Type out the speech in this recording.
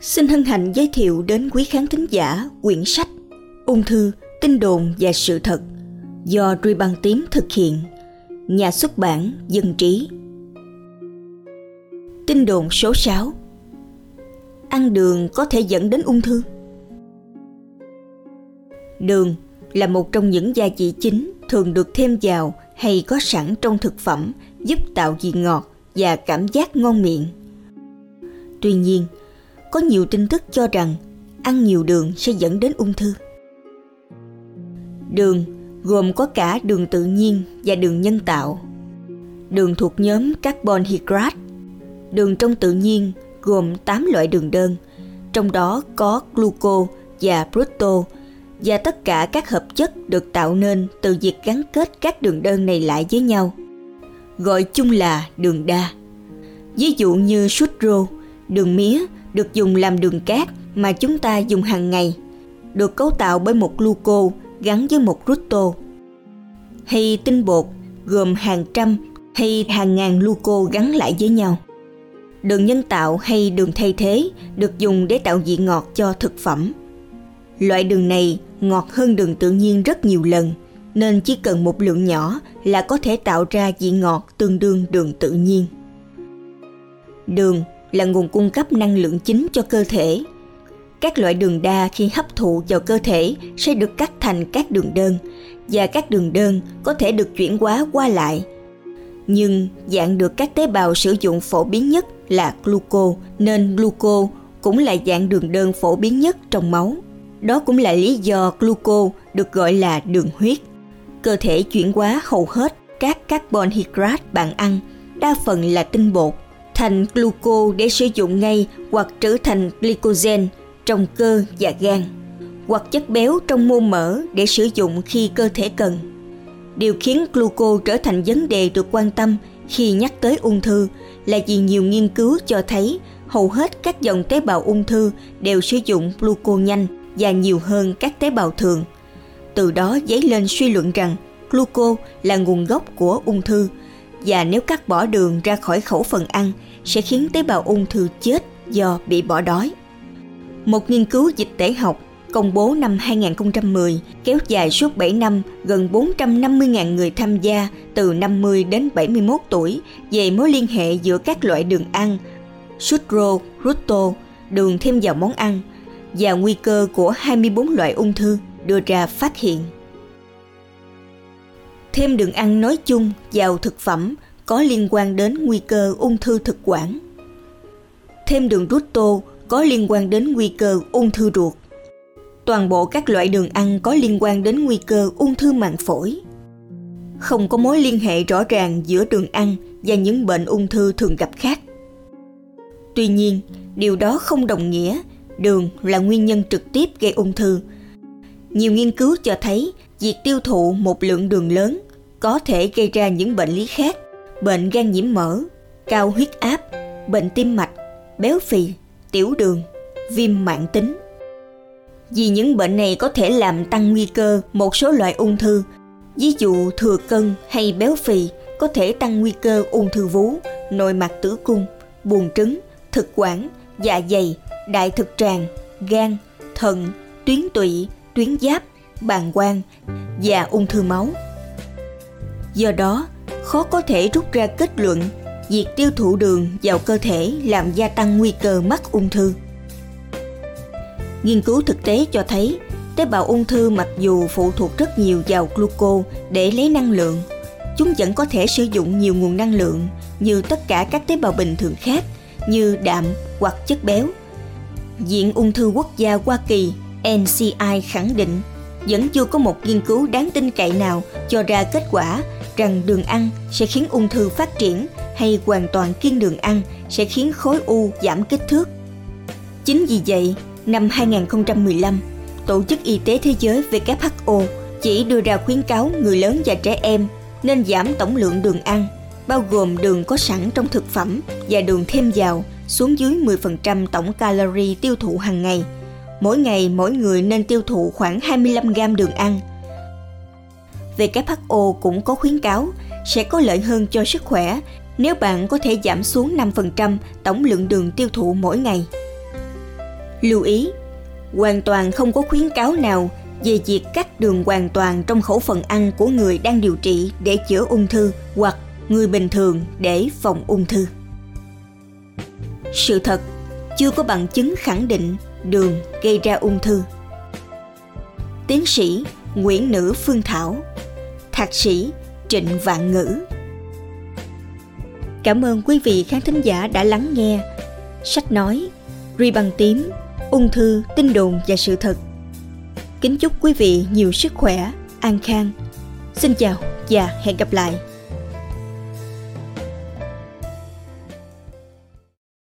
Xin hân hạnh giới thiệu đến quý khán thính giả quyển sách Ung thư, tin đồn và sự thật do Ruy Băng Tím thực hiện, nhà xuất bản Dân Trí. Tin đồn số 6 Ăn đường có thể dẫn đến ung thư Đường là một trong những gia vị chính thường được thêm vào hay có sẵn trong thực phẩm giúp tạo vị ngọt và cảm giác ngon miệng. Tuy nhiên, có nhiều tin tức cho rằng ăn nhiều đường sẽ dẫn đến ung thư. Đường gồm có cả đường tự nhiên và đường nhân tạo. Đường thuộc nhóm carbon hydrate. Đường trong tự nhiên gồm 8 loại đường đơn, trong đó có gluco và fructose và tất cả các hợp chất được tạo nên từ việc gắn kết các đường đơn này lại với nhau, gọi chung là đường đa. Ví dụ như sucro, đường mía được dùng làm đường cát mà chúng ta dùng hàng ngày, được cấu tạo bởi một gluco gắn với một rutto. Hay tinh bột gồm hàng trăm hay hàng ngàn gluco gắn lại với nhau. Đường nhân tạo hay đường thay thế được dùng để tạo vị ngọt cho thực phẩm. Loại đường này ngọt hơn đường tự nhiên rất nhiều lần, nên chỉ cần một lượng nhỏ là có thể tạo ra vị ngọt tương đương đường tự nhiên. Đường là nguồn cung cấp năng lượng chính cho cơ thể. Các loại đường đa khi hấp thụ vào cơ thể sẽ được cắt thành các đường đơn và các đường đơn có thể được chuyển hóa qua lại. Nhưng dạng được các tế bào sử dụng phổ biến nhất là gluco nên gluco cũng là dạng đường đơn phổ biến nhất trong máu. Đó cũng là lý do gluco được gọi là đường huyết. Cơ thể chuyển hóa hầu hết các carbon hydrate bạn ăn, đa phần là tinh bột, thành gluco để sử dụng ngay hoặc trở thành glycogen trong cơ và gan, hoặc chất béo trong mô mỡ để sử dụng khi cơ thể cần. Điều khiến gluco trở thành vấn đề được quan tâm khi nhắc tới ung thư là vì nhiều nghiên cứu cho thấy hầu hết các dòng tế bào ung thư đều sử dụng gluco nhanh và nhiều hơn các tế bào thường. Từ đó dấy lên suy luận rằng gluco là nguồn gốc của ung thư và nếu cắt bỏ đường ra khỏi khẩu phần ăn sẽ khiến tế bào ung thư chết do bị bỏ đói. Một nghiên cứu dịch tễ học công bố năm 2010 kéo dài suốt 7 năm gần 450.000 người tham gia từ 50 đến 71 tuổi về mối liên hệ giữa các loại đường ăn, sucro, ruto, đường thêm vào món ăn và nguy cơ của 24 loại ung thư đưa ra phát hiện. Thêm đường ăn nói chung vào thực phẩm có liên quan đến nguy cơ ung thư thực quản. Thêm đường rút tô có liên quan đến nguy cơ ung thư ruột. Toàn bộ các loại đường ăn có liên quan đến nguy cơ ung thư màng phổi. Không có mối liên hệ rõ ràng giữa đường ăn và những bệnh ung thư thường gặp khác. Tuy nhiên, điều đó không đồng nghĩa đường là nguyên nhân trực tiếp gây ung thư. Nhiều nghiên cứu cho thấy việc tiêu thụ một lượng đường lớn có thể gây ra những bệnh lý khác, bệnh gan nhiễm mỡ, cao huyết áp, bệnh tim mạch, béo phì, tiểu đường, viêm mãn tính. Vì những bệnh này có thể làm tăng nguy cơ một số loại ung thư, ví dụ thừa cân hay béo phì có thể tăng nguy cơ ung thư vú, nội mạc tử cung, buồng trứng, thực quản, dạ dày, đại thực tràng, gan, thận, tuyến tụy, tuyến giáp, bàng quang và ung thư máu. Do đó, khó có thể rút ra kết luận việc tiêu thụ đường vào cơ thể làm gia tăng nguy cơ mắc ung thư. Nghiên cứu thực tế cho thấy tế bào ung thư mặc dù phụ thuộc rất nhiều vào gluco để lấy năng lượng, chúng vẫn có thể sử dụng nhiều nguồn năng lượng như tất cả các tế bào bình thường khác như đạm hoặc chất béo. Viện Ung thư Quốc gia Hoa Kỳ NCI khẳng định vẫn chưa có một nghiên cứu đáng tin cậy nào cho ra kết quả rằng đường ăn sẽ khiến ung thư phát triển hay hoàn toàn kiêng đường ăn sẽ khiến khối u giảm kích thước. Chính vì vậy, năm 2015, Tổ chức Y tế Thế giới WHO chỉ đưa ra khuyến cáo người lớn và trẻ em nên giảm tổng lượng đường ăn, bao gồm đường có sẵn trong thực phẩm và đường thêm vào xuống dưới 10% tổng calorie tiêu thụ hàng ngày. Mỗi ngày mỗi người nên tiêu thụ khoảng 25 gram đường ăn. WHO cũng có khuyến cáo sẽ có lợi hơn cho sức khỏe nếu bạn có thể giảm xuống 5% tổng lượng đường tiêu thụ mỗi ngày. Lưu ý, hoàn toàn không có khuyến cáo nào về việc cắt đường hoàn toàn trong khẩu phần ăn của người đang điều trị để chữa ung thư hoặc người bình thường để phòng ung thư. Sự thật, chưa có bằng chứng khẳng định đường gây ra ung thư. Tiến sĩ Nguyễn Nữ Phương Thảo, Thạc sĩ Trịnh Vạn Ngữ. Cảm ơn quý vị khán thính giả đã lắng nghe sách nói Ri bằng tím, ung thư, tin đồn và sự thật. Kính chúc quý vị nhiều sức khỏe, an khang. Xin chào và hẹn gặp lại.